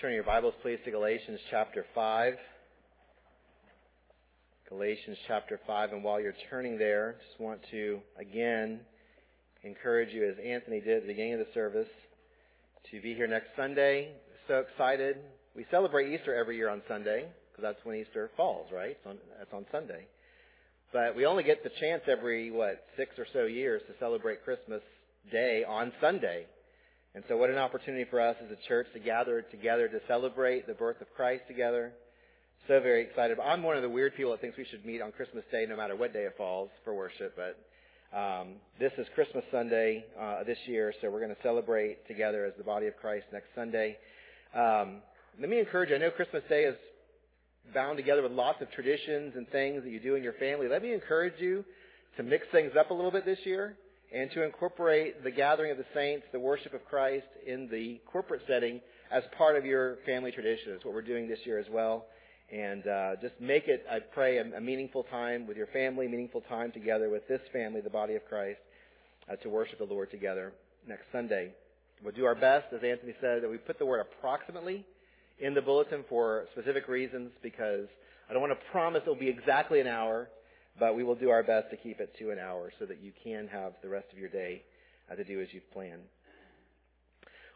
Turn your Bibles, please, to Galatians chapter 5. Galatians chapter 5. And while you're turning there, just want to, again, encourage you, as Anthony did at the beginning of the service, to be here next Sunday. So excited. We celebrate Easter every year on Sunday, because that's when Easter falls, right? It's on, that's on Sunday. But we only get the chance every, what, six or so years to celebrate Christmas Day on Sunday. And so what an opportunity for us as a church to gather together to celebrate the birth of Christ together. So very excited. I'm one of the weird people that thinks we should meet on Christmas Day no matter what day it falls for worship, but um, this is Christmas Sunday uh, this year, so we're going to celebrate together as the body of Christ next Sunday. Um, let me encourage you. I know Christmas Day is bound together with lots of traditions and things that you do in your family. Let me encourage you to mix things up a little bit this year and to incorporate the gathering of the saints, the worship of Christ in the corporate setting as part of your family tradition. It's what we're doing this year as well. And uh, just make it, I pray, a, a, meaningful time with your family, meaningful time together with this family, the body of Christ, uh, to worship the Lord together next Sunday. We'll do our best, as Anthony said, that we put the word approximately in the bulletin for specific reasons because I don't want to promise it'll be exactly an hour but we will do our best to keep it to an hour so that you can have the rest of your day uh, to do as you've planned.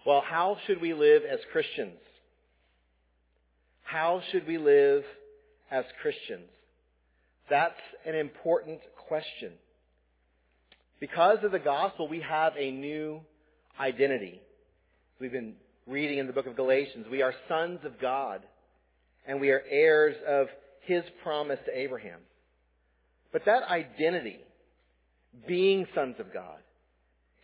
Well, how should we live as Christians? How should we live as Christians? That's an important question. Because of the gospel, we have a new identity. We've been reading in the book of Galatians. We are sons of God, and we are heirs of his promise to Abraham. But that identity, being sons of God,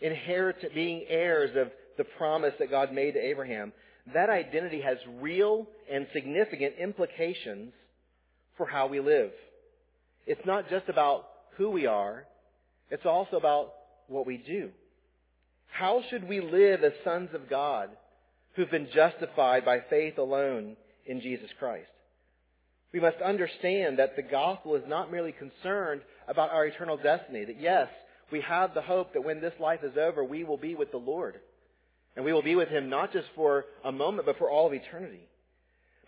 inherit, being heirs of the promise that God made to Abraham, that identity has real and significant implications for how we live. It's not just about who we are, it's also about what we do. How should we live as sons of God who've been justified by faith alone in Jesus Christ? We must understand that the gospel is not merely concerned about our eternal destiny. That yes, we have the hope that when this life is over, we will be with the Lord. And we will be with Him not just for a moment, but for all of eternity.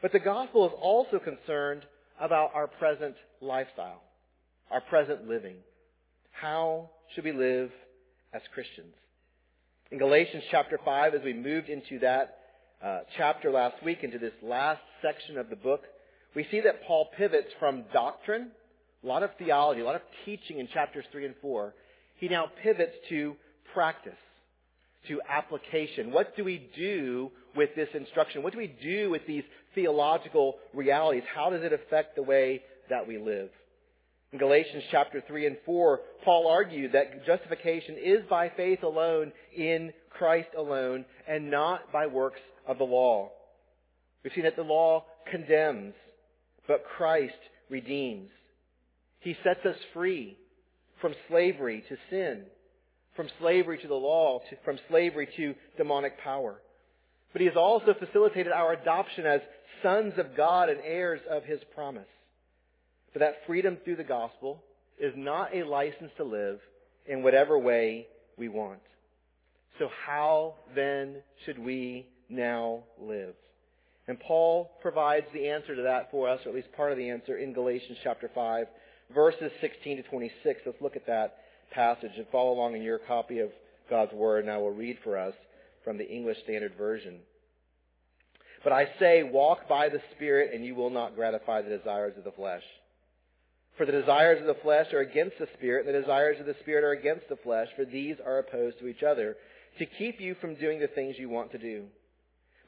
But the gospel is also concerned about our present lifestyle, our present living. How should we live as Christians? In Galatians chapter 5, as we moved into that uh, chapter last week, into this last section of the book, we see that Paul pivots from doctrine, a lot of theology, a lot of teaching in chapters 3 and 4. He now pivots to practice, to application. What do we do with this instruction? What do we do with these theological realities? How does it affect the way that we live? In Galatians chapter 3 and 4, Paul argued that justification is by faith alone, in Christ alone, and not by works of the law. We've seen that the law condemns but Christ redeems. He sets us free from slavery to sin, from slavery to the law, to, from slavery to demonic power. But He has also facilitated our adoption as sons of God and heirs of His promise. For that freedom through the gospel is not a license to live in whatever way we want. So how then should we now live? And Paul provides the answer to that for us, or at least part of the answer, in Galatians chapter 5, verses 16 to 26. Let's look at that passage and follow along in your copy of God's Word, and I will read for us from the English Standard Version. But I say, walk by the Spirit, and you will not gratify the desires of the flesh. For the desires of the flesh are against the Spirit, and the desires of the Spirit are against the flesh, for these are opposed to each other, to keep you from doing the things you want to do.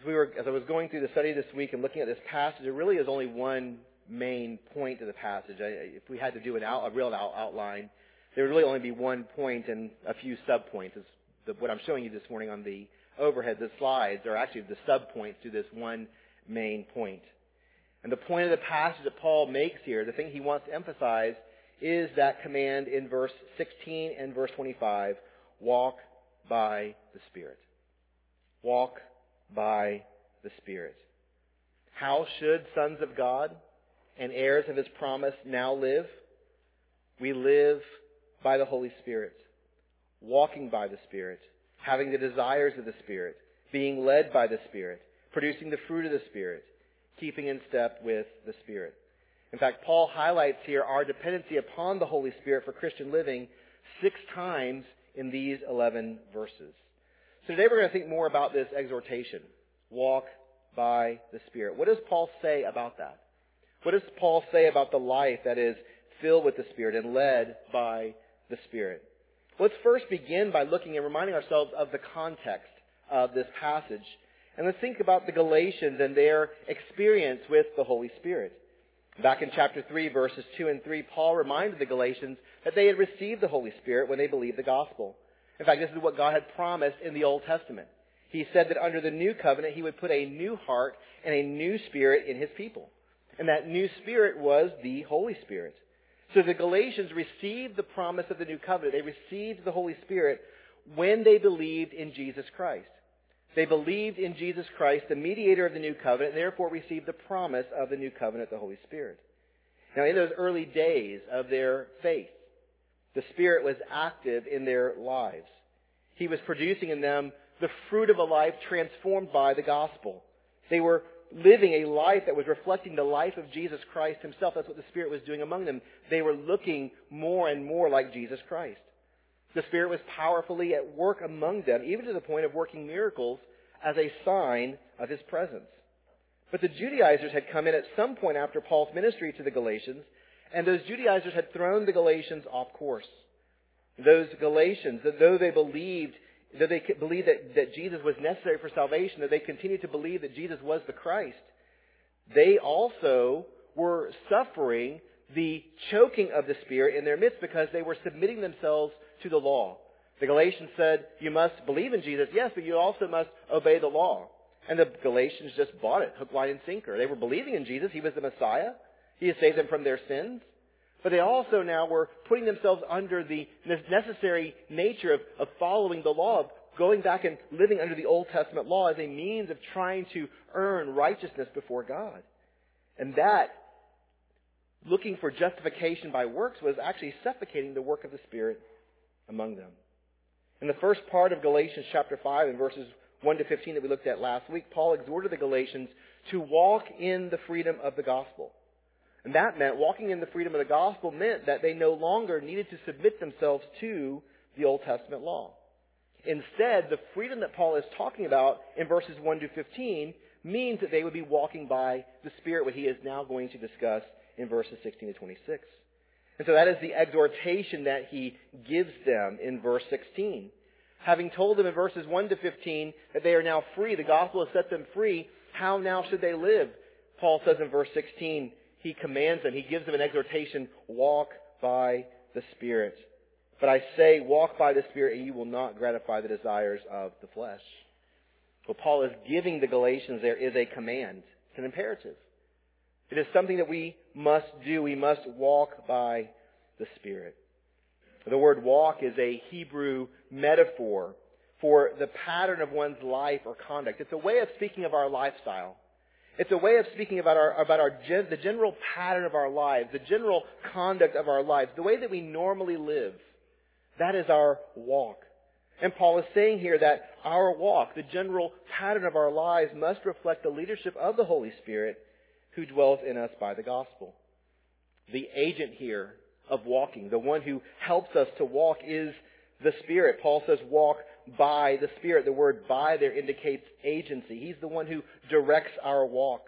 As, we were, as I was going through the study this week and looking at this passage, there really is only one main point of the passage. I, if we had to do an out, a real out, outline, there would really only be one point and a few subpoints. The, what I'm showing you this morning on the overhead, the slides, are actually the subpoints to this one main point. And the point of the passage that Paul makes here, the thing he wants to emphasize, is that command in verse 16 and verse 25 walk by the Spirit. Walk by the Spirit. How should sons of God and heirs of his promise now live? We live by the Holy Spirit, walking by the Spirit, having the desires of the Spirit, being led by the Spirit, producing the fruit of the Spirit, keeping in step with the Spirit. In fact, Paul highlights here our dependency upon the Holy Spirit for Christian living six times in these 11 verses. So today we're going to think more about this exhortation. Walk by the Spirit. What does Paul say about that? What does Paul say about the life that is filled with the Spirit and led by the Spirit? Let's first begin by looking and reminding ourselves of the context of this passage and let's think about the Galatians and their experience with the Holy Spirit. Back in chapter 3, verses 2 and 3, Paul reminded the Galatians that they had received the Holy Spirit when they believed the gospel. In fact, this is what God had promised in the Old Testament. He said that under the new covenant, he would put a new heart and a new spirit in his people. And that new spirit was the Holy Spirit. So the Galatians received the promise of the new covenant. They received the Holy Spirit when they believed in Jesus Christ. They believed in Jesus Christ, the mediator of the new covenant, and therefore received the promise of the new covenant, the Holy Spirit. Now, in those early days of their faith, the Spirit was active in their lives. He was producing in them the fruit of a life transformed by the gospel. They were living a life that was reflecting the life of Jesus Christ himself. That's what the Spirit was doing among them. They were looking more and more like Jesus Christ. The Spirit was powerfully at work among them, even to the point of working miracles as a sign of His presence. But the Judaizers had come in at some point after Paul's ministry to the Galatians, and those Judaizers had thrown the Galatians off course. Those Galatians, that though they believed, though they believed that, that Jesus was necessary for salvation, that they continued to believe that Jesus was the Christ, they also were suffering the choking of the Spirit in their midst because they were submitting themselves to the law. The Galatians said, you must believe in Jesus, yes, but you also must obey the law. And the Galatians just bought it, hook, line, and sinker. They were believing in Jesus. He was the Messiah. He saved them from their sins. But they also now were putting themselves under the necessary nature of, of following the law, of going back and living under the Old Testament law as a means of trying to earn righteousness before God. And that, looking for justification by works, was actually suffocating the work of the Spirit among them. In the first part of Galatians chapter 5 and verses 1 to 15 that we looked at last week, Paul exhorted the Galatians to walk in the freedom of the gospel. And that meant, walking in the freedom of the gospel meant that they no longer needed to submit themselves to the Old Testament law. Instead, the freedom that Paul is talking about in verses 1 to 15 means that they would be walking by the Spirit, what he is now going to discuss in verses 16 to 26. And so that is the exhortation that he gives them in verse 16. Having told them in verses 1 to 15 that they are now free, the gospel has set them free, how now should they live? Paul says in verse 16, he commands them, he gives them an exhortation, walk by the Spirit. But I say, walk by the Spirit and you will not gratify the desires of the flesh. What Paul is giving the Galatians there is a command. It's an imperative. It is something that we must do. We must walk by the Spirit. The word walk is a Hebrew metaphor for the pattern of one's life or conduct. It's a way of speaking of our lifestyle. It's a way of speaking about our, about our, the general pattern of our lives, the general conduct of our lives, the way that we normally live. That is our walk. And Paul is saying here that our walk, the general pattern of our lives, must reflect the leadership of the Holy Spirit who dwells in us by the gospel. The agent here of walking, the one who helps us to walk is the Spirit. Paul says walk by the Spirit. The word by there indicates agency. He's the one who directs our walk.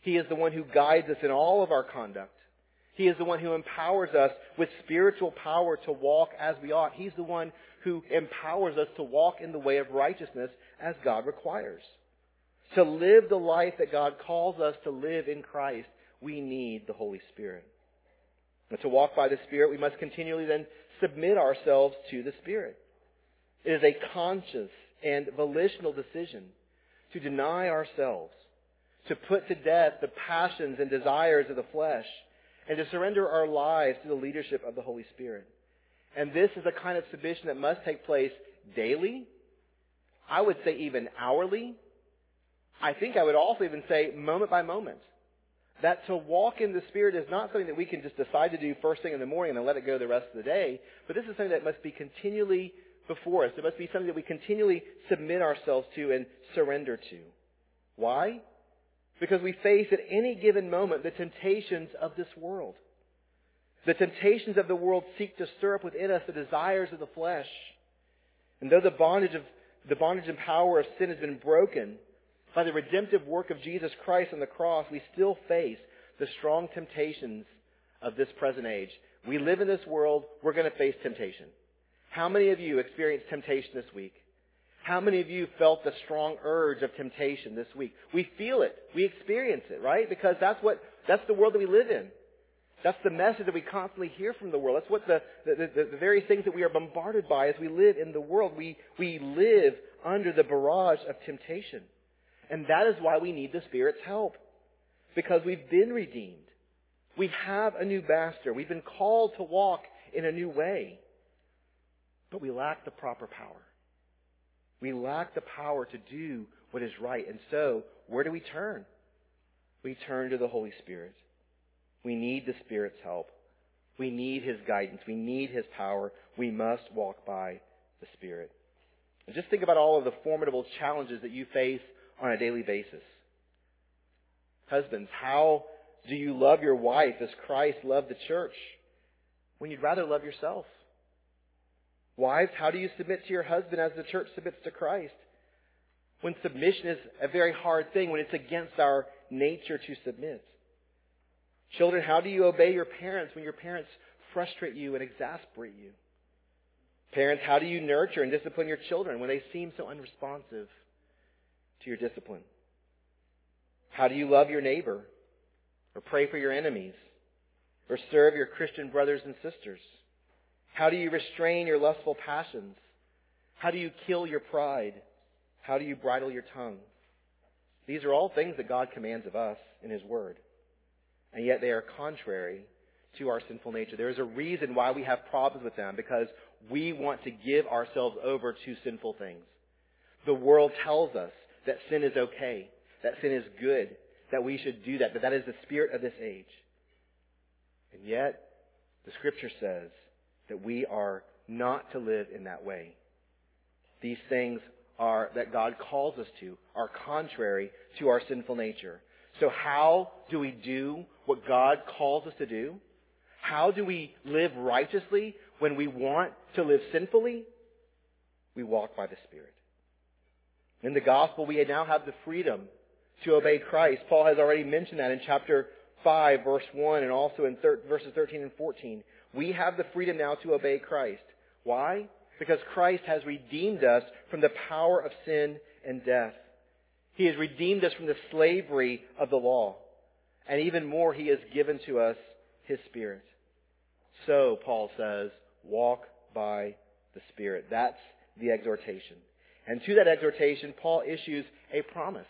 He is the one who guides us in all of our conduct. He is the one who empowers us with spiritual power to walk as we ought. He's the one who empowers us to walk in the way of righteousness as God requires. To live the life that God calls us to live in Christ, we need the Holy Spirit. And to walk by the Spirit, we must continually then submit ourselves to the Spirit. It is a conscious and volitional decision to deny ourselves, to put to death the passions and desires of the flesh, and to surrender our lives to the leadership of the Holy Spirit. And this is a kind of submission that must take place daily. I would say even hourly. I think I would also even say moment by moment. That to walk in the Spirit is not something that we can just decide to do first thing in the morning and then let it go the rest of the day, but this is something that must be continually before us. It must be something that we continually submit ourselves to and surrender to. Why? Because we face at any given moment the temptations of this world. The temptations of the world seek to stir up within us the desires of the flesh. And though the bondage of the bondage and power of sin has been broken by the redemptive work of Jesus Christ on the cross, we still face the strong temptations of this present age. We live in this world, we're going to face temptation. How many of you experienced temptation this week? How many of you felt the strong urge of temptation this week? We feel it. We experience it, right? Because that's what, that's the world that we live in. That's the message that we constantly hear from the world. That's what the, the, the, the very things that we are bombarded by as we live in the world. We, we live under the barrage of temptation. And that is why we need the Spirit's help. Because we've been redeemed. We have a new master. We've been called to walk in a new way. But we lack the proper power. We lack the power to do what is right. And so, where do we turn? We turn to the Holy Spirit. We need the Spirit's help. We need His guidance. We need His power. We must walk by the Spirit. And just think about all of the formidable challenges that you face on a daily basis. Husbands, how do you love your wife as Christ loved the church when you'd rather love yourself? Wives, how do you submit to your husband as the church submits to Christ? When submission is a very hard thing, when it's against our nature to submit. Children, how do you obey your parents when your parents frustrate you and exasperate you? Parents, how do you nurture and discipline your children when they seem so unresponsive to your discipline? How do you love your neighbor or pray for your enemies or serve your Christian brothers and sisters? How do you restrain your lustful passions? How do you kill your pride? How do you bridle your tongue? These are all things that God commands of us in His Word. And yet they are contrary to our sinful nature. There is a reason why we have problems with them because we want to give ourselves over to sinful things. The world tells us that sin is okay, that sin is good, that we should do that, but that is the spirit of this age. And yet, the scripture says that we are not to live in that way. These things are, that God calls us to, are contrary to our sinful nature. So how do we do what God calls us to do? How do we live righteously when we want to live sinfully? We walk by the Spirit. In the gospel, we now have the freedom to obey Christ. Paul has already mentioned that in chapter 5, verse 1, and also in thir- verses 13 and 14. We have the freedom now to obey Christ. Why? Because Christ has redeemed us from the power of sin and death. He has redeemed us from the slavery of the law. And even more, He has given to us His Spirit. So, Paul says, walk by the Spirit. That's the exhortation. And to that exhortation, Paul issues a promise.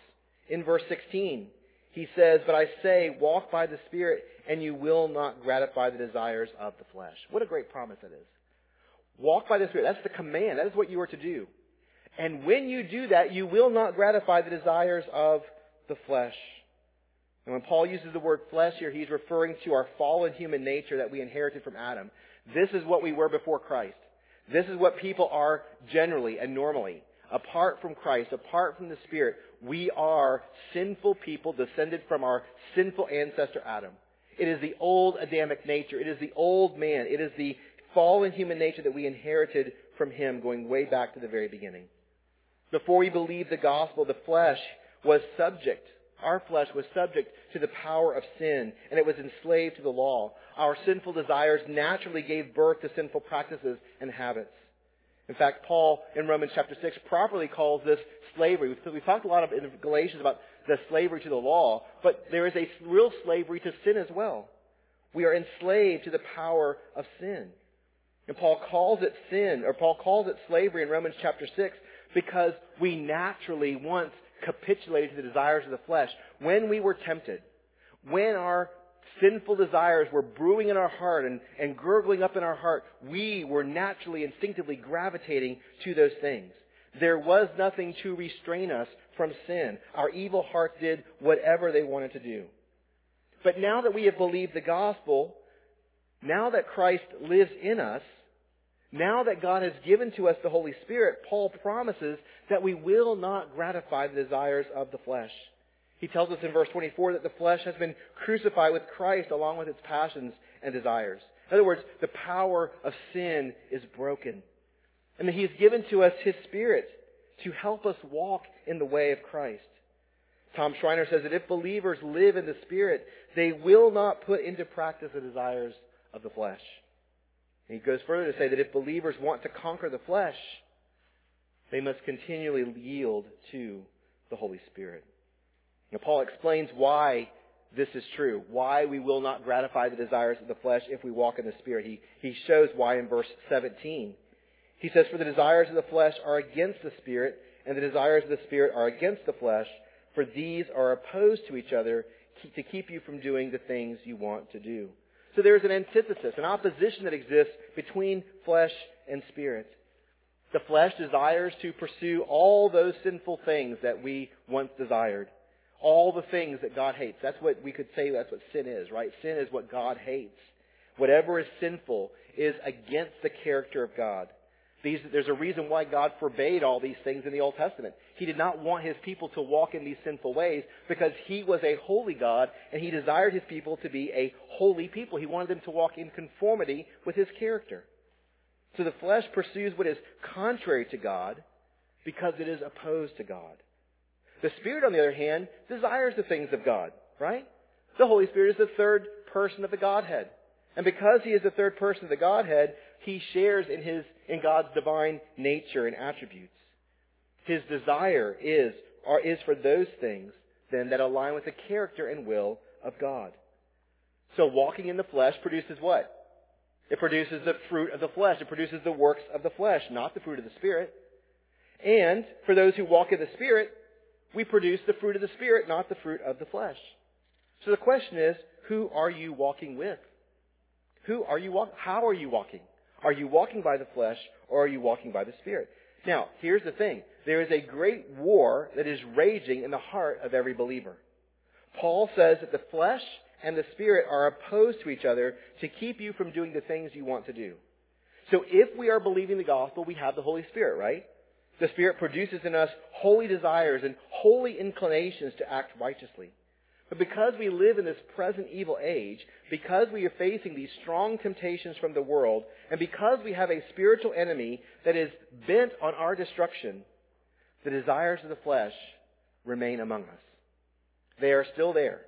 In verse 16, he says, But I say, walk by the Spirit, and you will not gratify the desires of the flesh. What a great promise that is. Walk by the Spirit. That's the command. That is what you are to do. And when you do that, you will not gratify the desires of the flesh. And when Paul uses the word flesh here, he's referring to our fallen human nature that we inherited from Adam. This is what we were before Christ. This is what people are generally and normally. Apart from Christ, apart from the Spirit, we are sinful people descended from our sinful ancestor Adam. It is the old Adamic nature. It is the old man. It is the fallen human nature that we inherited from him going way back to the very beginning. Before we believed the gospel, the flesh was subject, our flesh was subject to the power of sin, and it was enslaved to the law. Our sinful desires naturally gave birth to sinful practices and habits. In fact, Paul in Romans chapter 6 properly calls this slavery. We've talked a lot of, in Galatians about the slavery to the law, but there is a real slavery to sin as well. We are enslaved to the power of sin. And Paul calls it sin, or Paul calls it slavery in Romans chapter 6 because we naturally once capitulated to the desires of the flesh. When we were tempted, when our sinful desires were brewing in our heart and, and gurgling up in our heart, we were naturally, instinctively gravitating to those things. There was nothing to restrain us from sin. Our evil hearts did whatever they wanted to do. But now that we have believed the gospel, now that Christ lives in us, now that God has given to us the Holy Spirit, Paul promises that we will not gratify the desires of the flesh. He tells us in verse 24 that the flesh has been crucified with Christ along with its passions and desires. In other words, the power of sin is broken. And that He has given to us His Spirit to help us walk in the way of Christ. Tom Schreiner says that if believers live in the Spirit, they will not put into practice the desires of the flesh. And he goes further to say that if believers want to conquer the flesh, they must continually yield to the Holy Spirit. Now, Paul explains why this is true, why we will not gratify the desires of the flesh if we walk in the Spirit. He, he shows why in verse 17. He says, For the desires of the flesh are against the Spirit, and the desires of the Spirit are against the flesh, for these are opposed to each other to keep you from doing the things you want to do. So there is an antithesis, an opposition that exists between flesh and spirit. The flesh desires to pursue all those sinful things that we once desired. All the things that God hates. That's what we could say that's what sin is, right? Sin is what God hates. Whatever is sinful is against the character of God. These, there's a reason why God forbade all these things in the Old Testament. He did not want His people to walk in these sinful ways because He was a holy God and He desired His people to be a holy people. He wanted them to walk in conformity with His character. So the flesh pursues what is contrary to God because it is opposed to God. The Spirit, on the other hand, desires the things of God, right? The Holy Spirit is the third person of the Godhead. And because He is the third person of the Godhead, he shares in his in God's divine nature and attributes. His desire is or is for those things then that align with the character and will of God. So walking in the flesh produces what? It produces the fruit of the flesh. It produces the works of the flesh, not the fruit of the Spirit. And for those who walk in the Spirit, we produce the fruit of the Spirit, not the fruit of the flesh. So the question is, who are you walking with? Who are you walking? How are you walking? Are you walking by the flesh or are you walking by the Spirit? Now, here's the thing. There is a great war that is raging in the heart of every believer. Paul says that the flesh and the Spirit are opposed to each other to keep you from doing the things you want to do. So if we are believing the gospel, we have the Holy Spirit, right? The Spirit produces in us holy desires and holy inclinations to act righteously. But because we live in this present evil age, because we are facing these strong temptations from the world, and because we have a spiritual enemy that is bent on our destruction, the desires of the flesh remain among us. They are still there.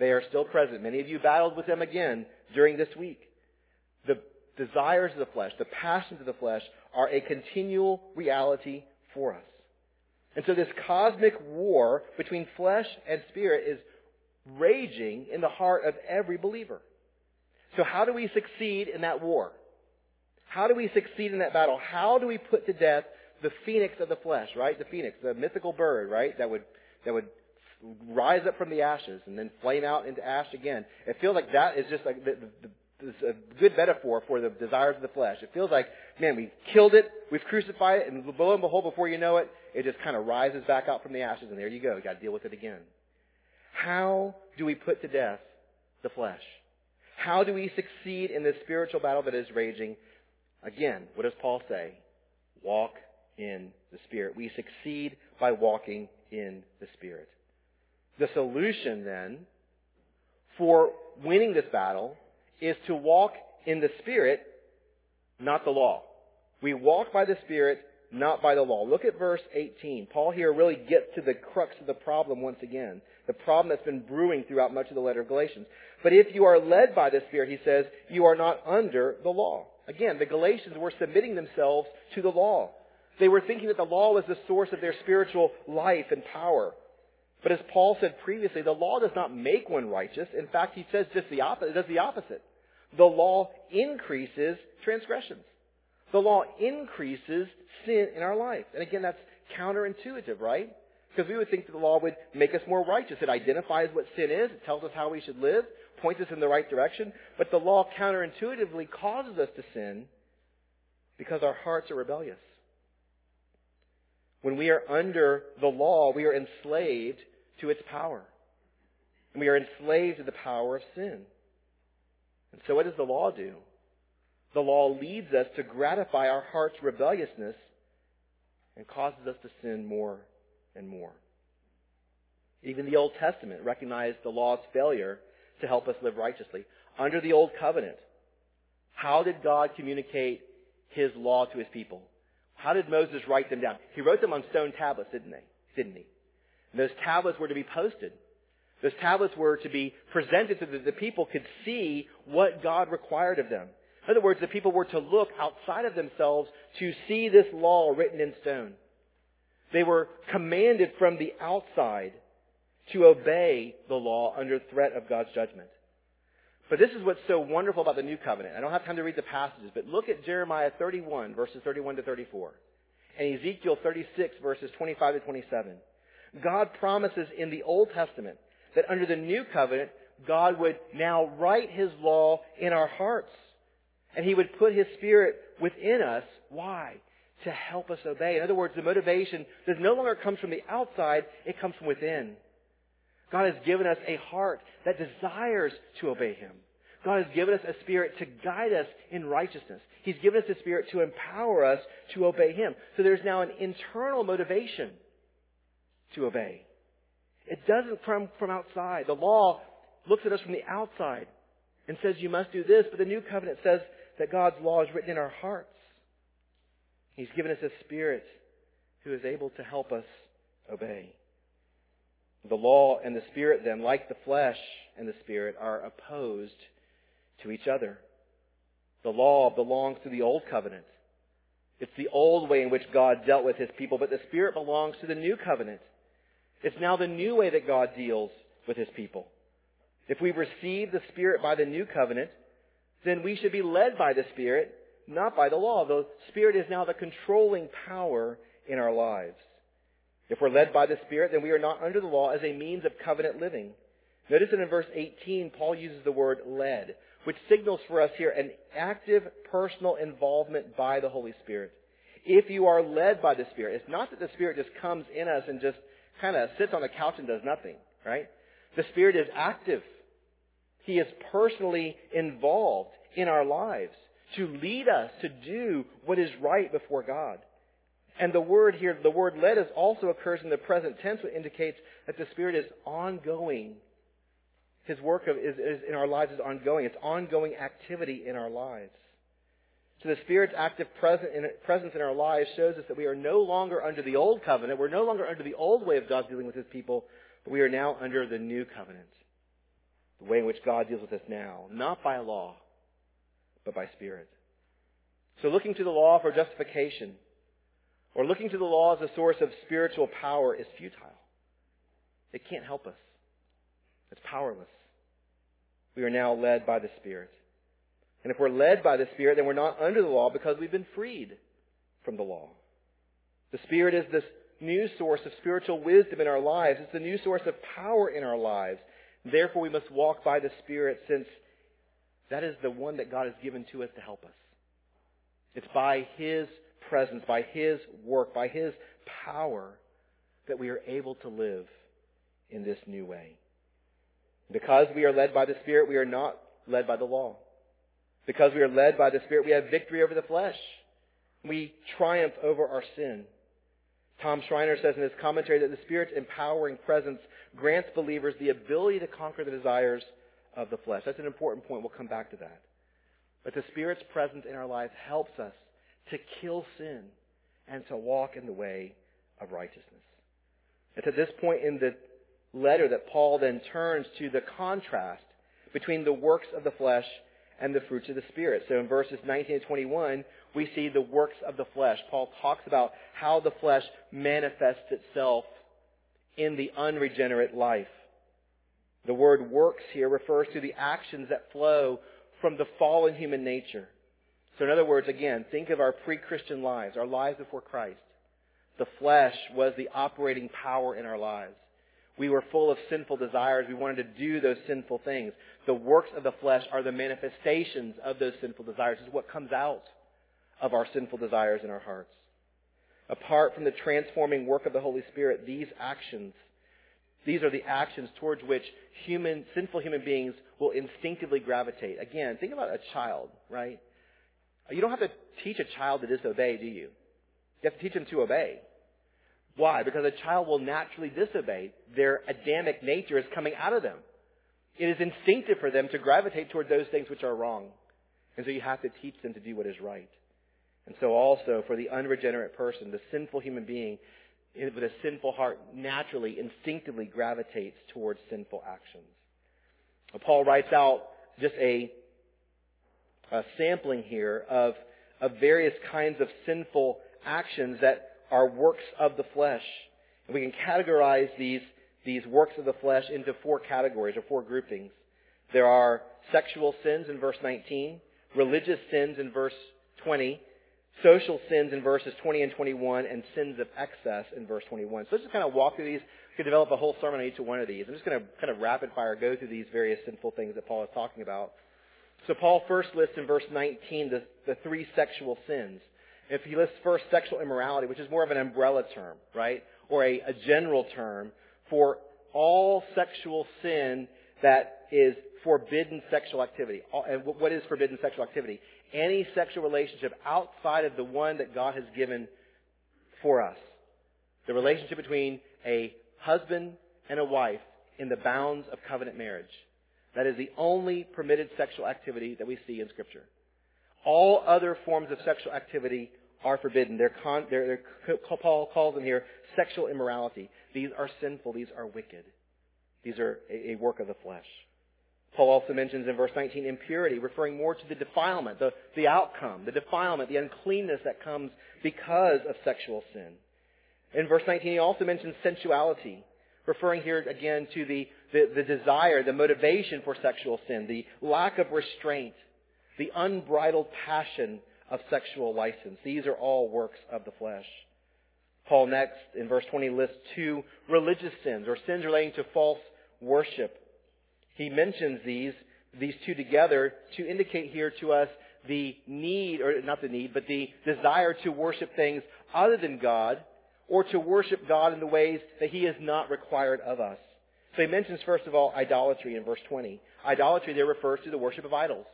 They are still present. Many of you battled with them again during this week. The desires of the flesh, the passions of the flesh, are a continual reality for us. And so this cosmic war between flesh and spirit is raging in the heart of every believer. So how do we succeed in that war? How do we succeed in that battle? How do we put to death the phoenix of the flesh, right? The phoenix, the mythical bird, right? That would, that would rise up from the ashes and then flame out into ash again. It feels like that is just like the, the, is a good metaphor for the desires of the flesh. It feels like, man, we killed it, we've crucified it, and lo and behold, before you know it, it just kind of rises back out from the ashes, and there you go. You got to deal with it again. How do we put to death the flesh? How do we succeed in this spiritual battle that is raging? Again, what does Paul say? Walk in the Spirit. We succeed by walking in the Spirit. The solution then for winning this battle is to walk in the Spirit, not the law. We walk by the Spirit, not by the law. Look at verse 18. Paul here really gets to the crux of the problem once again. the problem that's been brewing throughout much of the letter of Galatians. But if you are led by the Spirit, he says, you are not under the law. Again, the Galatians were submitting themselves to the law. They were thinking that the law was the source of their spiritual life and power. But as Paul said previously, the law does not make one righteous. In fact, he says just the opposite. It does the opposite. The law increases transgressions. The law increases sin in our life. And again, that's counterintuitive, right? Because we would think that the law would make us more righteous. It identifies what sin is. It tells us how we should live, points us in the right direction. But the law counterintuitively causes us to sin because our hearts are rebellious. When we are under the law, we are enslaved to its power. And we are enslaved to the power of sin. And so what does the law do? The law leads us to gratify our heart's rebelliousness and causes us to sin more and more. Even the Old Testament recognized the law's failure to help us live righteously. Under the Old Covenant, how did God communicate His law to His people? How did Moses write them down? He wrote them on stone tablets, didn't they? Didn't he? And those tablets were to be posted. Those tablets were to be presented so that the people could see what God required of them. In other words, the people were to look outside of themselves to see this law written in stone. They were commanded from the outside to obey the law under threat of God's judgment. But this is what's so wonderful about the new covenant. I don't have time to read the passages, but look at Jeremiah 31 verses 31 to 34 and Ezekiel 36 verses 25 to 27. God promises in the Old Testament that under the new covenant, God would now write his law in our hearts. And he would put his spirit within us. Why? To help us obey. In other words, the motivation does no longer come from the outside, it comes from within. God has given us a heart that desires to obey him. God has given us a spirit to guide us in righteousness. He's given us a spirit to empower us to obey him. So there's now an internal motivation to obey. It doesn't come from outside. The law looks at us from the outside and says you must do this, but the new covenant says that God's law is written in our hearts. He's given us a spirit who is able to help us obey. The law and the spirit then, like the flesh and the spirit, are opposed to each other. The law belongs to the old covenant. It's the old way in which God dealt with his people, but the spirit belongs to the new covenant. It's now the new way that God deals with his people. If we receive the Spirit by the new covenant, then we should be led by the Spirit, not by the law. The Spirit is now the controlling power in our lives. If we're led by the Spirit, then we are not under the law as a means of covenant living. Notice that in verse 18, Paul uses the word led, which signals for us here an active personal involvement by the Holy Spirit. If you are led by the Spirit, it's not that the Spirit just comes in us and just kind of sits on the couch and does nothing, right? The Spirit is active. He is personally involved in our lives to lead us to do what is right before God. And the word here, the word led is also occurs in the present tense, which indicates that the Spirit is ongoing. His work of, is, is in our lives is ongoing. It's ongoing activity in our lives. So the Spirit's active presence in our lives shows us that we are no longer under the old covenant. We're no longer under the old way of God dealing with His people, but we are now under the new covenant. The way in which God deals with us now. Not by law, but by Spirit. So looking to the law for justification, or looking to the law as a source of spiritual power is futile. It can't help us. It's powerless. We are now led by the Spirit. And if we're led by the Spirit, then we're not under the law because we've been freed from the law. The Spirit is this new source of spiritual wisdom in our lives. It's the new source of power in our lives. Therefore, we must walk by the Spirit since that is the one that God has given to us to help us. It's by His presence, by His work, by His power that we are able to live in this new way. Because we are led by the Spirit, we are not led by the law. Because we are led by the Spirit, we have victory over the flesh. We triumph over our sin. Tom Schreiner says in his commentary that the Spirit's empowering presence grants believers the ability to conquer the desires of the flesh. That's an important point. We'll come back to that. But the Spirit's presence in our lives helps us to kill sin and to walk in the way of righteousness. It's at this point in the letter that Paul then turns to the contrast between the works of the flesh and the fruits of the Spirit. So in verses 19 to 21, we see the works of the flesh. Paul talks about how the flesh manifests itself in the unregenerate life. The word works here refers to the actions that flow from the fallen human nature. So in other words, again, think of our pre-Christian lives, our lives before Christ. The flesh was the operating power in our lives. We were full of sinful desires. We wanted to do those sinful things. The works of the flesh are the manifestations of those sinful desires. This is what comes out of our sinful desires in our hearts. Apart from the transforming work of the Holy Spirit, these actions, these are the actions towards which human, sinful human beings will instinctively gravitate. Again, think about a child, right? You don't have to teach a child to disobey, do you? You have to teach them to obey. Why? Because a child will naturally disobey. Their Adamic nature is coming out of them. It is instinctive for them to gravitate toward those things which are wrong. And so you have to teach them to do what is right. And so also for the unregenerate person, the sinful human being with a sinful heart naturally, instinctively gravitates towards sinful actions. Paul writes out just a, a sampling here of, of various kinds of sinful actions that are works of the flesh. And we can categorize these, these works of the flesh into four categories or four groupings. There are sexual sins in verse 19, religious sins in verse 20, social sins in verses 20 and 21, and sins of excess in verse 21. So let's just kind of walk through these. We could develop a whole sermon on each one of these. I'm just going to kind of rapid fire go through these various sinful things that Paul is talking about. So Paul first lists in verse 19 the, the three sexual sins. If he lists first sexual immorality, which is more of an umbrella term, right? Or a, a general term for all sexual sin that is forbidden sexual activity. And what is forbidden sexual activity? Any sexual relationship outside of the one that God has given for us. The relationship between a husband and a wife in the bounds of covenant marriage. That is the only permitted sexual activity that we see in Scripture. All other forms of sexual activity are forbidden. They're, con, they're, they're, Paul calls them here sexual immorality. These are sinful. These are wicked. These are a, work of the flesh. Paul also mentions in verse 19 impurity, referring more to the defilement, the, the outcome, the defilement, the uncleanness that comes because of sexual sin. In verse 19, he also mentions sensuality, referring here again to the, the, the desire, the motivation for sexual sin, the lack of restraint, the unbridled passion of sexual license. These are all works of the flesh. Paul next, in verse 20, lists two religious sins, or sins relating to false worship. He mentions these, these two together to indicate here to us the need, or not the need, but the desire to worship things other than God, or to worship God in the ways that He has not required of us. So he mentions, first of all, idolatry in verse 20. Idolatry there refers to the worship of idols.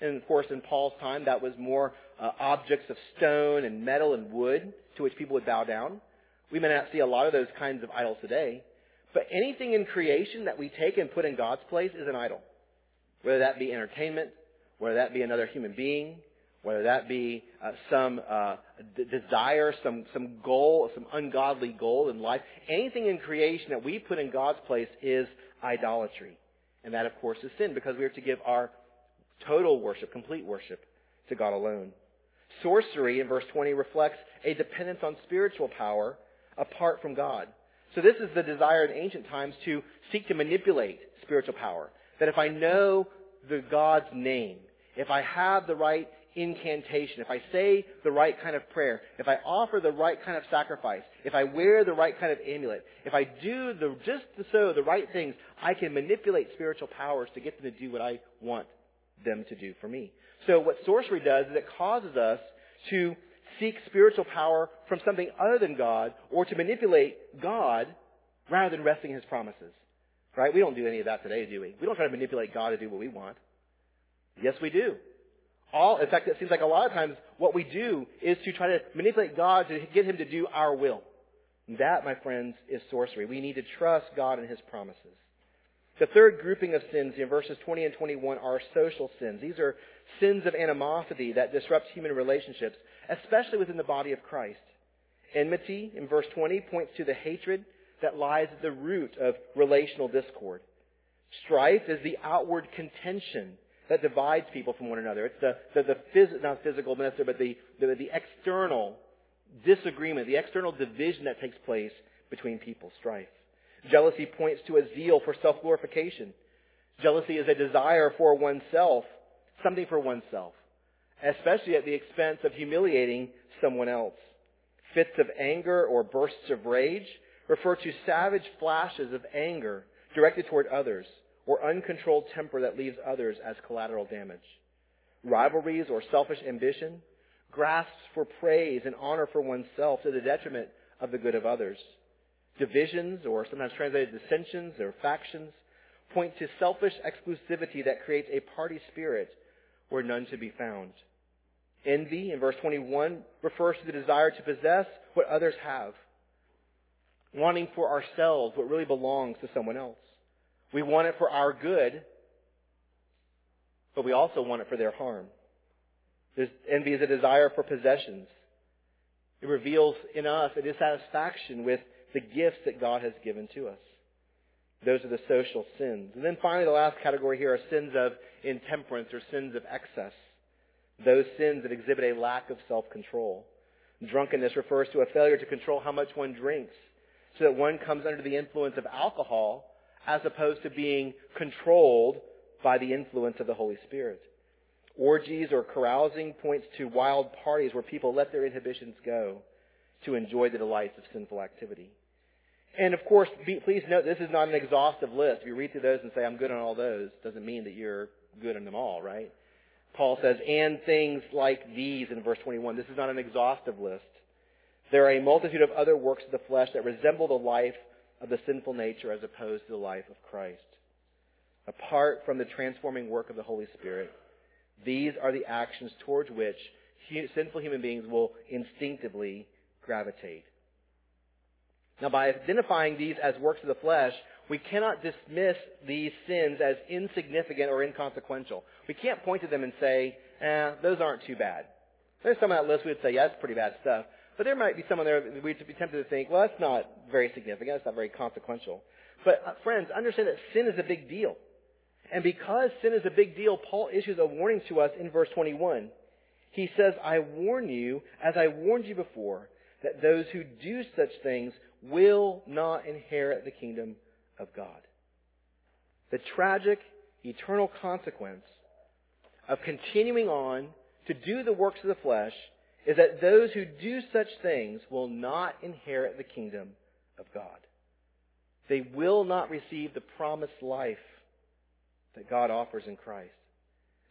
And of course, in Paul's time, that was more uh, objects of stone and metal and wood to which people would bow down. We may not see a lot of those kinds of idols today. But anything in creation that we take and put in God's place is an idol. Whether that be entertainment, whether that be another human being, whether that be uh, some uh, d- desire, some, some goal, some ungodly goal in life. Anything in creation that we put in God's place is idolatry. And that, of course, is sin because we are to give our total worship, complete worship to God alone. Sorcery in verse 20 reflects a dependence on spiritual power apart from God. So this is the desire in ancient times to seek to manipulate spiritual power. That if I know the God's name, if I have the right incantation, if I say the right kind of prayer, if I offer the right kind of sacrifice, if I wear the right kind of amulet, if I do the, just so the right things, I can manipulate spiritual powers to get them to do what I want them to do for me. So what sorcery does is it causes us to seek spiritual power from something other than God or to manipulate God rather than resting in His promises. Right? We don't do any of that today, do we? We don't try to manipulate God to do what we want. Yes, we do. All, in fact, it seems like a lot of times what we do is to try to manipulate God to get Him to do our will. That, my friends, is sorcery. We need to trust God and His promises. The third grouping of sins in verses 20 and 21 are social sins. These are sins of animosity that disrupt human relationships, especially within the body of Christ. Enmity in verse 20 points to the hatred that lies at the root of relational discord. Strife is the outward contention that divides people from one another. It's the, the, the phys- not physical, minister, but the, the, the external disagreement, the external division that takes place between people, strife. Jealousy points to a zeal for self-glorification. Jealousy is a desire for oneself, something for oneself, especially at the expense of humiliating someone else. Fits of anger or bursts of rage refer to savage flashes of anger directed toward others or uncontrolled temper that leaves others as collateral damage. Rivalries or selfish ambition, grasps for praise and honor for oneself to the detriment of the good of others. Divisions, or sometimes translated dissensions or factions, point to selfish exclusivity that creates a party spirit where none should be found. Envy, in verse 21, refers to the desire to possess what others have, wanting for ourselves what really belongs to someone else. We want it for our good, but we also want it for their harm. There's, envy is a desire for possessions. It reveals in us a dissatisfaction with the gifts that God has given to us. Those are the social sins. And then finally, the last category here are sins of intemperance or sins of excess. Those sins that exhibit a lack of self-control. Drunkenness refers to a failure to control how much one drinks so that one comes under the influence of alcohol as opposed to being controlled by the influence of the Holy Spirit. Orgies or carousing points to wild parties where people let their inhibitions go to enjoy the delights of sinful activity. And of course, be, please note this is not an exhaustive list. If you read through those and say, I'm good on all those, doesn't mean that you're good on them all, right? Paul says, and things like these in verse 21. This is not an exhaustive list. There are a multitude of other works of the flesh that resemble the life of the sinful nature as opposed to the life of Christ. Apart from the transforming work of the Holy Spirit, these are the actions towards which sinful human beings will instinctively gravitate. Now, by identifying these as works of the flesh, we cannot dismiss these sins as insignificant or inconsequential. We can't point to them and say, eh, those aren't too bad. There's some on that list we would say, yeah, that's pretty bad stuff. But there might be some on there we'd be tempted to think, well, that's not very significant. That's not very consequential. But uh, friends, understand that sin is a big deal. And because sin is a big deal, Paul issues a warning to us in verse 21. He says, I warn you, as I warned you before, that those who do such things will not inherit the kingdom of God. The tragic, eternal consequence of continuing on to do the works of the flesh is that those who do such things will not inherit the kingdom of God. They will not receive the promised life that God offers in Christ.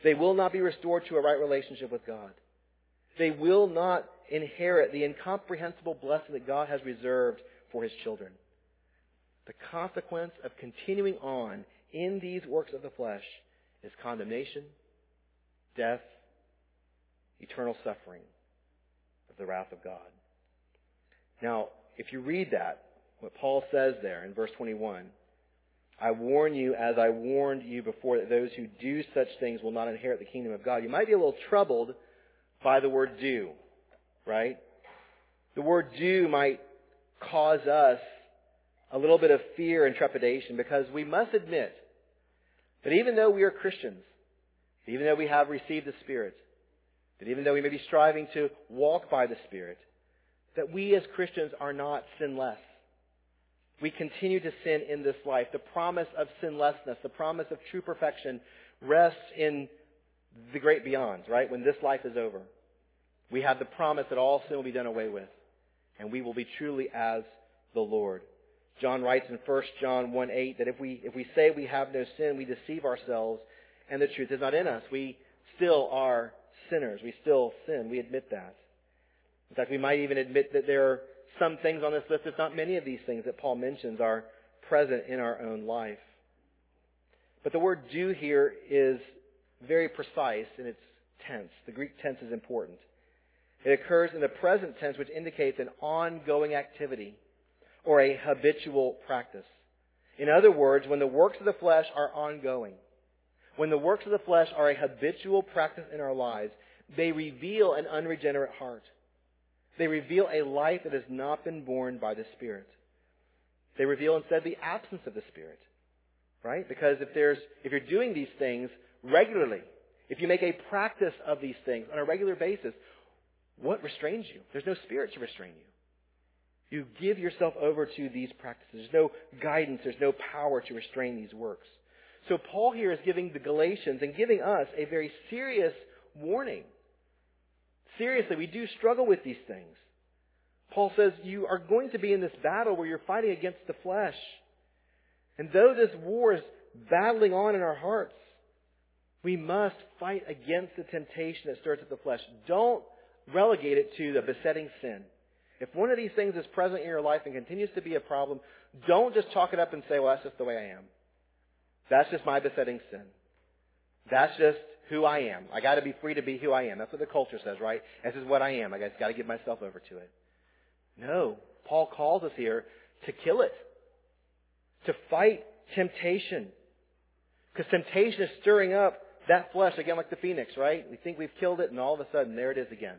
They will not be restored to a right relationship with God. They will not inherit the incomprehensible blessing that God has reserved for his children. The consequence of continuing on in these works of the flesh is condemnation, death, eternal suffering of the wrath of God. Now, if you read that, what Paul says there in verse 21, I warn you as I warned you before that those who do such things will not inherit the kingdom of God. You might be a little troubled by the word do, right? The word do might cause us a little bit of fear and trepidation because we must admit that even though we are Christians, even though we have received the Spirit, that even though we may be striving to walk by the Spirit, that we as Christians are not sinless. We continue to sin in this life. The promise of sinlessness, the promise of true perfection rests in the great beyond, right? When this life is over. We have the promise that all sin will be done away with and we will be truly as the Lord. John writes in 1 John 1 8 that if we, if we say we have no sin, we deceive ourselves and the truth is not in us. We still are sinners. We still sin. We admit that. In fact, we might even admit that there are some things on this list, if not many of these things that Paul mentions, are present in our own life. But the word do here is very precise in its tense. The Greek tense is important. It occurs in the present tense, which indicates an ongoing activity or a habitual practice. In other words, when the works of the flesh are ongoing, when the works of the flesh are a habitual practice in our lives, they reveal an unregenerate heart. They reveal a life that has not been born by the Spirit. They reveal instead the absence of the Spirit. Right? Because if there's, if you're doing these things regularly, if you make a practice of these things on a regular basis, what restrains you? There's no Spirit to restrain you. You give yourself over to these practices. There's no guidance. There's no power to restrain these works. So Paul here is giving the Galatians and giving us a very serious warning. Seriously, we do struggle with these things. Paul says you are going to be in this battle where you're fighting against the flesh. And though this war is battling on in our hearts, we must fight against the temptation that starts at the flesh. Don't relegate it to the besetting sin. If one of these things is present in your life and continues to be a problem, don't just chalk it up and say, well, that's just the way I am. That's just my besetting sin. That's just who I am. I gotta be free to be who I am. That's what the culture says, right? This is what I am. I just gotta give myself over to it. No. Paul calls us here to kill it. To fight temptation. Because temptation is stirring up that flesh again like the phoenix, right? We think we've killed it and all of a sudden there it is again.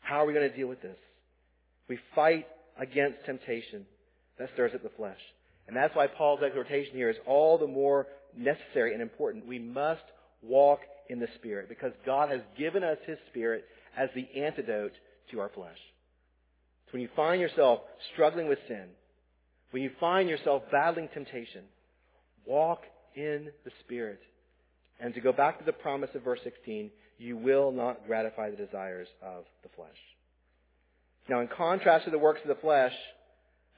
How are we going to deal with this? We fight against temptation that stirs up the flesh. And that's why Paul's exhortation here is all the more necessary and important. We must walk in the Spirit because God has given us His Spirit as the antidote to our flesh. So when you find yourself struggling with sin, when you find yourself battling temptation, walk in the Spirit. And to go back to the promise of verse 16, you will not gratify the desires of the flesh. Now, in contrast to the works of the flesh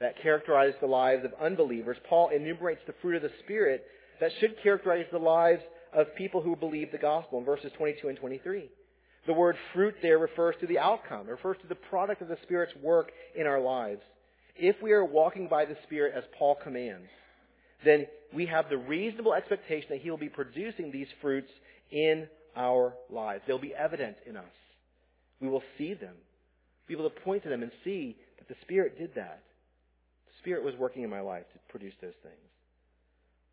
that characterize the lives of unbelievers, Paul enumerates the fruit of the Spirit that should characterize the lives of people who believe the gospel in verses 22 and 23. The word fruit there refers to the outcome, it refers to the product of the Spirit's work in our lives. If we are walking by the Spirit as Paul commands, then we have the reasonable expectation that He will be producing these fruits in our lives. They'll be evident in us. We will see them. Be able to point to them and see that the Spirit did that. The Spirit was working in my life to produce those things.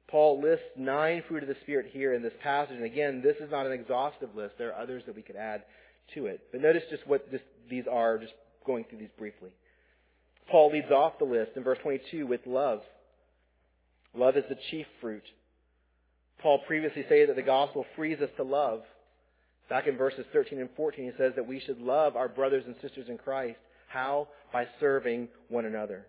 Paul lists nine fruit of the Spirit here in this passage. And again, this is not an exhaustive list. There are others that we could add to it. But notice just what this, these are, just going through these briefly. Paul leads off the list in verse 22 with love. Love is the chief fruit. Paul previously said that the gospel frees us to love. Back in verses 13 and 14, he says that we should love our brothers and sisters in Christ. How? By serving one another.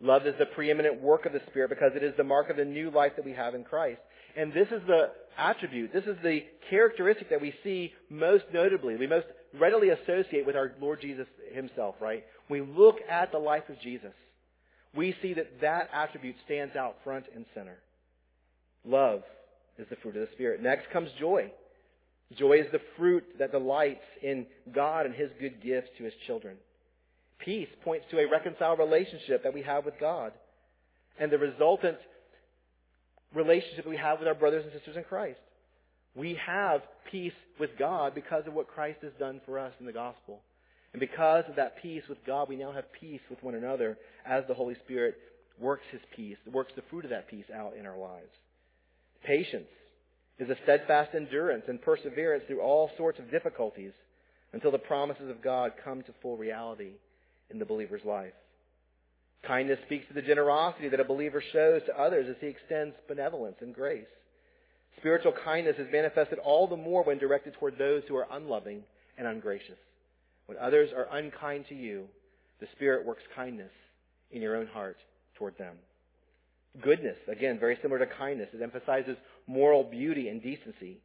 Love is the preeminent work of the Spirit because it is the mark of the new life that we have in Christ. And this is the attribute, this is the characteristic that we see most notably, we most readily associate with our Lord Jesus himself, right? We look at the life of Jesus, we see that that attribute stands out front and center. Love is the fruit of the Spirit. Next comes joy. Joy is the fruit that delights in God and His good gifts to His children. Peace points to a reconciled relationship that we have with God and the resultant relationship we have with our brothers and sisters in Christ. We have peace with God because of what Christ has done for us in the gospel. And because of that peace with God, we now have peace with one another as the Holy Spirit works His peace, works the fruit of that peace out in our lives. Patience is a steadfast endurance and perseverance through all sorts of difficulties until the promises of God come to full reality in the believer's life. Kindness speaks to the generosity that a believer shows to others as he extends benevolence and grace. Spiritual kindness is manifested all the more when directed toward those who are unloving and ungracious. When others are unkind to you, the Spirit works kindness in your own heart toward them. Goodness, again, very similar to kindness. It emphasizes moral beauty and decency.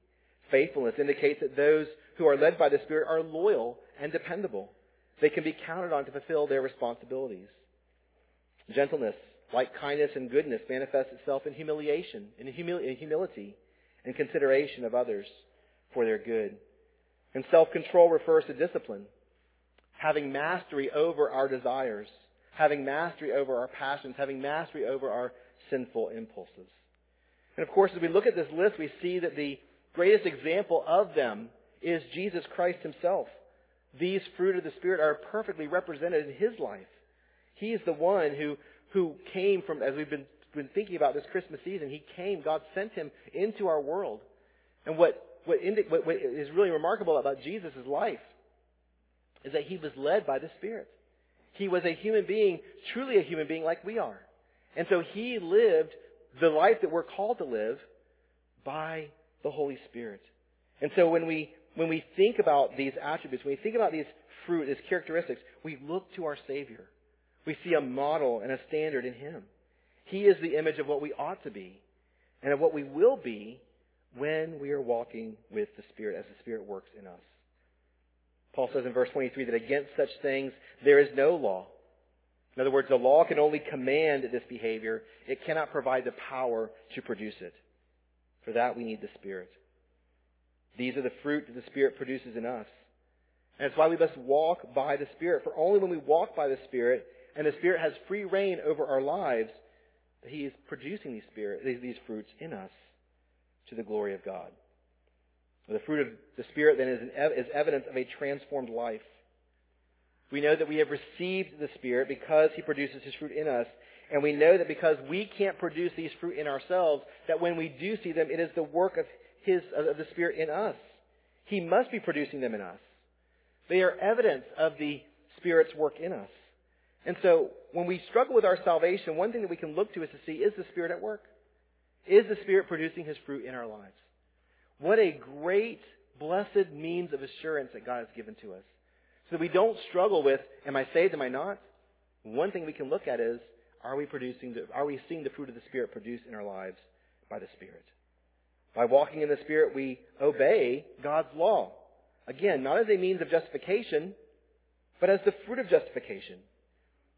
Faithfulness indicates that those who are led by the Spirit are loyal and dependable. They can be counted on to fulfill their responsibilities. Gentleness, like kindness and goodness, manifests itself in humiliation, in, in humility, and consideration of others for their good. And self-control refers to discipline, having mastery over our desires, having mastery over our passions, having mastery over our sinful impulses. And of course, as we look at this list, we see that the greatest example of them is Jesus Christ himself these fruit of the Spirit are perfectly represented in His life. He is the one who, who came from, as we've been, been thinking about this Christmas season, He came, God sent Him into our world. And what, what, indi- what, what is really remarkable about Jesus' life is that He was led by the Spirit. He was a human being, truly a human being like we are. And so he lived the life that we're called to live by the Holy Spirit. And so when we, when we think about these attributes, when we think about these fruit, these characteristics, we look to our Savior. We see a model and a standard in Him. He is the image of what we ought to be and of what we will be when we are walking with the Spirit as the Spirit works in us. Paul says in verse 23 that against such things there is no law. In other words, the law can only command this behavior. It cannot provide the power to produce it. For that we need the Spirit. These are the fruit that the Spirit produces in us. And it's why we must walk by the Spirit. For only when we walk by the Spirit and the Spirit has free reign over our lives, that He is producing these, spirit, these fruits in us to the glory of God. The fruit of the Spirit then is, is evidence of a transformed life. We know that we have received the Spirit because He produces His fruit in us. And we know that because we can't produce these fruit in ourselves, that when we do see them, it is the work of His, of the Spirit in us. He must be producing them in us. They are evidence of the Spirit's work in us. And so, when we struggle with our salvation, one thing that we can look to is to see, is the Spirit at work? Is the Spirit producing His fruit in our lives? What a great, blessed means of assurance that God has given to us. So that we don't struggle with, am I saved, am I not? One thing we can look at is, are we producing, the, are we seeing the fruit of the Spirit produced in our lives by the Spirit? By walking in the Spirit, we obey God's law. Again, not as a means of justification, but as the fruit of justification.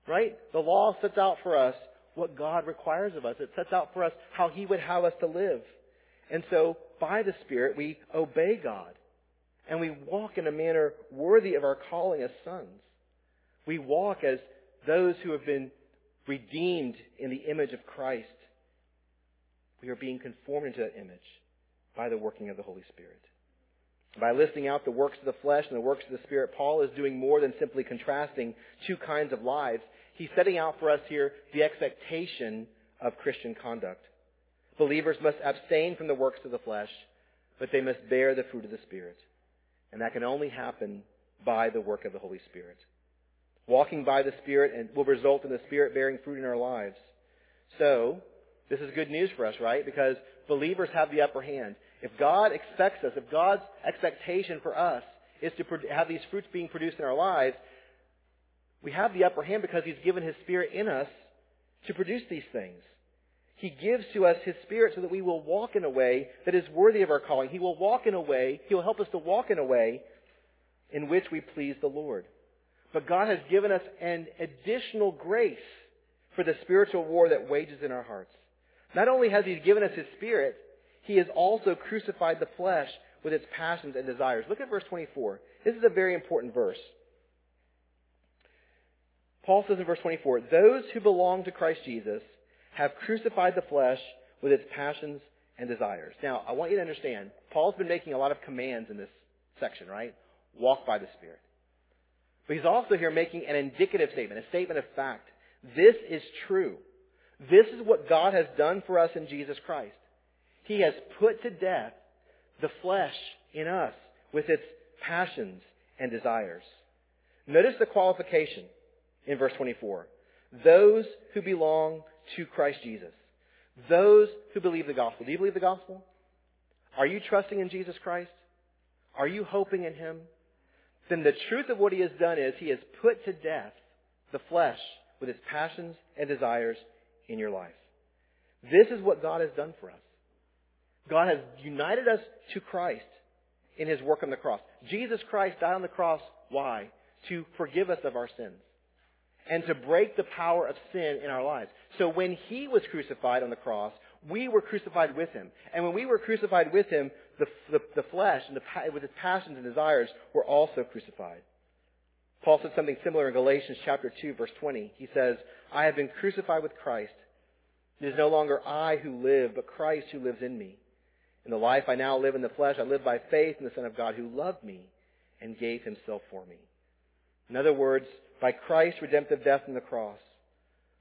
Right? The law sets out for us what God requires of us. It sets out for us how He would have us to live. And so, by the Spirit, we obey God. And we walk in a manner worthy of our calling as sons. We walk as those who have been redeemed in the image of Christ. We are being conformed into that image by the working of the Holy Spirit. By listing out the works of the flesh and the works of the Spirit, Paul is doing more than simply contrasting two kinds of lives. He's setting out for us here the expectation of Christian conduct. Believers must abstain from the works of the flesh, but they must bear the fruit of the Spirit. And that can only happen by the work of the Holy Spirit. Walking by the Spirit and will result in the Spirit bearing fruit in our lives. So, this is good news for us, right? Because believers have the upper hand. If God expects us, if God's expectation for us is to have these fruits being produced in our lives, we have the upper hand because He's given His Spirit in us to produce these things. He gives to us His Spirit so that we will walk in a way that is worthy of our calling. He will walk in a way, He will help us to walk in a way in which we please the Lord. But God has given us an additional grace for the spiritual war that wages in our hearts. Not only has He given us His Spirit, He has also crucified the flesh with its passions and desires. Look at verse 24. This is a very important verse. Paul says in verse 24, Those who belong to Christ Jesus have crucified the flesh with its passions and desires. Now, I want you to understand, Paul's been making a lot of commands in this section, right? Walk by the Spirit. But he's also here making an indicative statement, a statement of fact. This is true. This is what God has done for us in Jesus Christ. He has put to death the flesh in us with its passions and desires. Notice the qualification in verse 24. Those who belong to Christ Jesus. Those who believe the gospel. Do you believe the gospel? Are you trusting in Jesus Christ? Are you hoping in Him? Then the truth of what He has done is He has put to death the flesh with its passions and desires in your life. This is what God has done for us. God has united us to Christ in His work on the cross. Jesus Christ died on the cross. Why? To forgive us of our sins and to break the power of sin in our lives. So when he was crucified on the cross, we were crucified with him. And when we were crucified with him, the, the, the flesh and the, with its passions and desires were also crucified. Paul said something similar in Galatians chapter 2 verse 20. He says, I have been crucified with Christ. It is no longer I who live, but Christ who lives in me. In the life I now live in the flesh, I live by faith in the Son of God who loved me and gave himself for me. In other words, by Christ's redemptive death on the cross,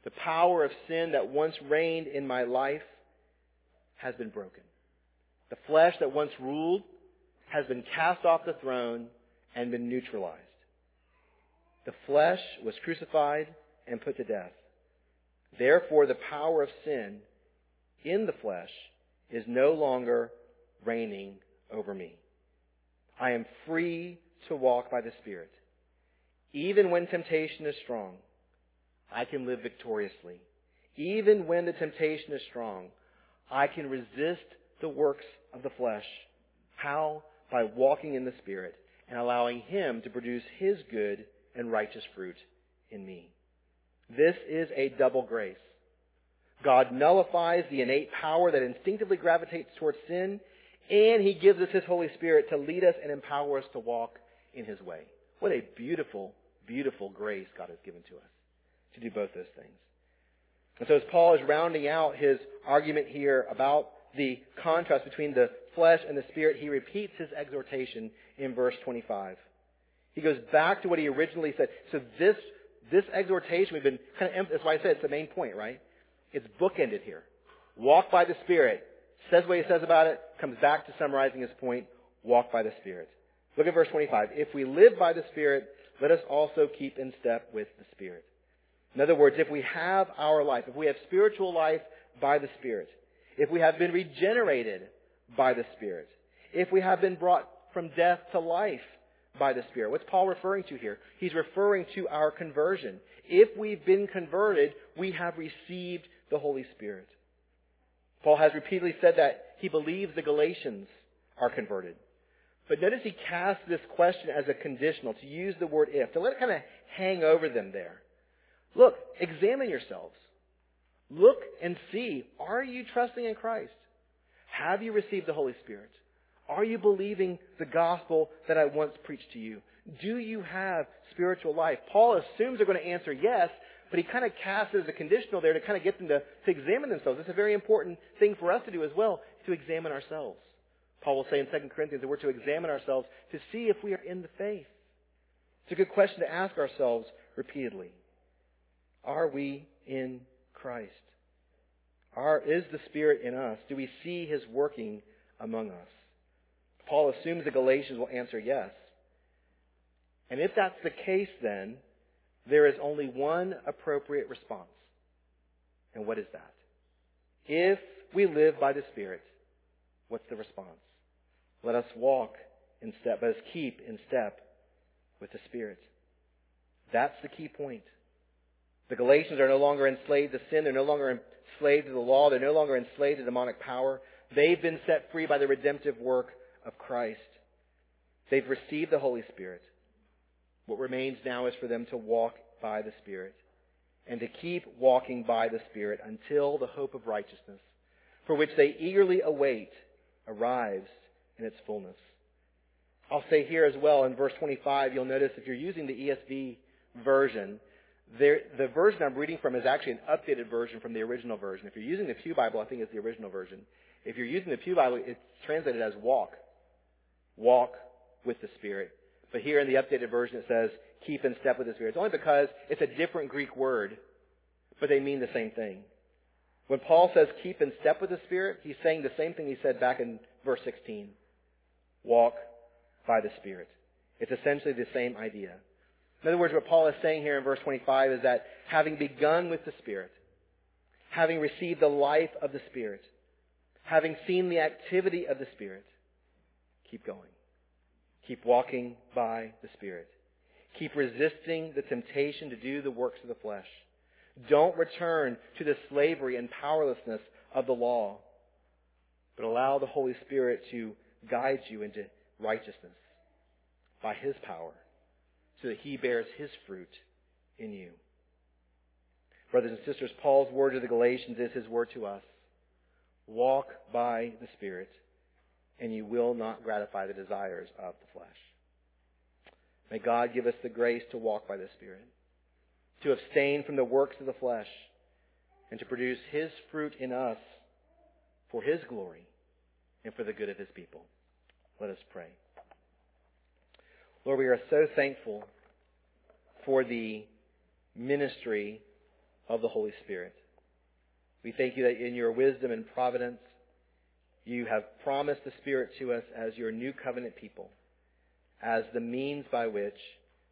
the power of sin that once reigned in my life has been broken. The flesh that once ruled has been cast off the throne and been neutralized. The flesh was crucified and put to death. Therefore, the power of sin in the flesh is no longer reigning over me. I am free to walk by the Spirit. Even when temptation is strong, I can live victoriously. Even when the temptation is strong, I can resist the works of the flesh. How? By walking in the Spirit and allowing Him to produce His good and righteous fruit in me. This is a double grace. God nullifies the innate power that instinctively gravitates towards sin, and He gives us His Holy Spirit to lead us and empower us to walk in His way. What a beautiful, beautiful grace God has given to us to do both those things. And so as Paul is rounding out his argument here about the contrast between the flesh and the spirit, he repeats his exhortation in verse 25. He goes back to what he originally said. So this, this exhortation, we've been kind of, that's why I said it's the main point, right? It's bookended here. Walk by the Spirit. Says what he says about it, comes back to summarizing his point. Walk by the Spirit. Look at verse 25. If we live by the Spirit, let us also keep in step with the Spirit. In other words, if we have our life, if we have spiritual life by the Spirit, if we have been regenerated by the Spirit, if we have been brought from death to life by the Spirit. What's Paul referring to here? He's referring to our conversion. If we've been converted, we have received the Holy Spirit. Paul has repeatedly said that he believes the Galatians are converted. But notice he casts this question as a conditional, to use the word if, to let it kind of hang over them there. Look, examine yourselves. Look and see, are you trusting in Christ? Have you received the Holy Spirit? Are you believing the gospel that I once preached to you? Do you have spiritual life? Paul assumes they're going to answer yes, but he kind of casts it as a conditional there to kind of get them to, to examine themselves. It's a very important thing for us to do as well, to examine ourselves. Paul will say in 2 Corinthians that we're to examine ourselves to see if we are in the faith. It's a good question to ask ourselves repeatedly. Are we in Christ? Are, is the Spirit in us? Do we see His working among us? Paul assumes the Galatians will answer yes. And if that's the case, then there is only one appropriate response. And what is that? If we live by the Spirit, what's the response? Let us walk in step, let us keep in step with the Spirit. That's the key point. The Galatians are no longer enslaved to sin. They're no longer enslaved to the law. They're no longer enslaved to demonic power. They've been set free by the redemptive work of Christ. They've received the Holy Spirit. What remains now is for them to walk by the Spirit and to keep walking by the Spirit until the hope of righteousness, for which they eagerly await, arrives in its fullness. I'll say here as well in verse 25, you'll notice if you're using the ESV version, there, the version I'm reading from is actually an updated version from the original version. If you're using the Pew Bible, I think it's the original version. If you're using the Pew Bible, it's translated as walk. Walk with the Spirit. But here in the updated version it says, keep in step with the Spirit. It's only because it's a different Greek word, but they mean the same thing. When Paul says keep in step with the Spirit, he's saying the same thing he said back in verse 16. Walk by the Spirit. It's essentially the same idea. In other words, what Paul is saying here in verse 25 is that having begun with the Spirit, having received the life of the Spirit, having seen the activity of the Spirit, keep going. Keep walking by the Spirit. Keep resisting the temptation to do the works of the flesh. Don't return to the slavery and powerlessness of the law, but allow the Holy Spirit to guide you into righteousness by His power so that He bears His fruit in you. Brothers and sisters, Paul's word to the Galatians is His word to us. Walk by the Spirit and you will not gratify the desires of the flesh. May God give us the grace to walk by the Spirit, to abstain from the works of the flesh, and to produce His fruit in us for His glory and for the good of His people. Let us pray. Lord, we are so thankful for the ministry of the Holy Spirit. We thank you that in your wisdom and providence, you have promised the Spirit to us as your new covenant people, as the means by which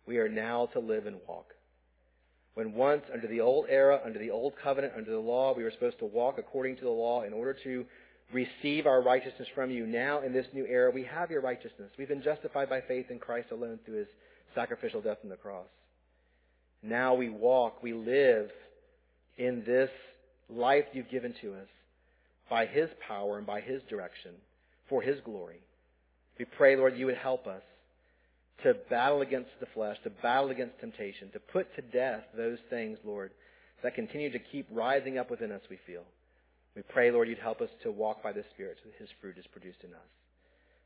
we are now to live and walk. When once, under the old era, under the old covenant, under the law, we were supposed to walk according to the law in order to receive our righteousness from you. Now, in this new era, we have your righteousness. We've been justified by faith in Christ alone through his sacrificial death on the cross. Now we walk, we live in this life you've given to us by his power and by his direction for his glory. We pray, Lord, you would help us to battle against the flesh, to battle against temptation, to put to death those things, Lord, that continue to keep rising up within us, we feel. We pray, Lord, you'd help us to walk by the Spirit so that his fruit is produced in us.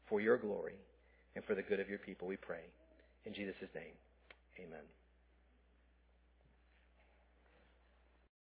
For your glory and for the good of your people, we pray. In Jesus' name, amen.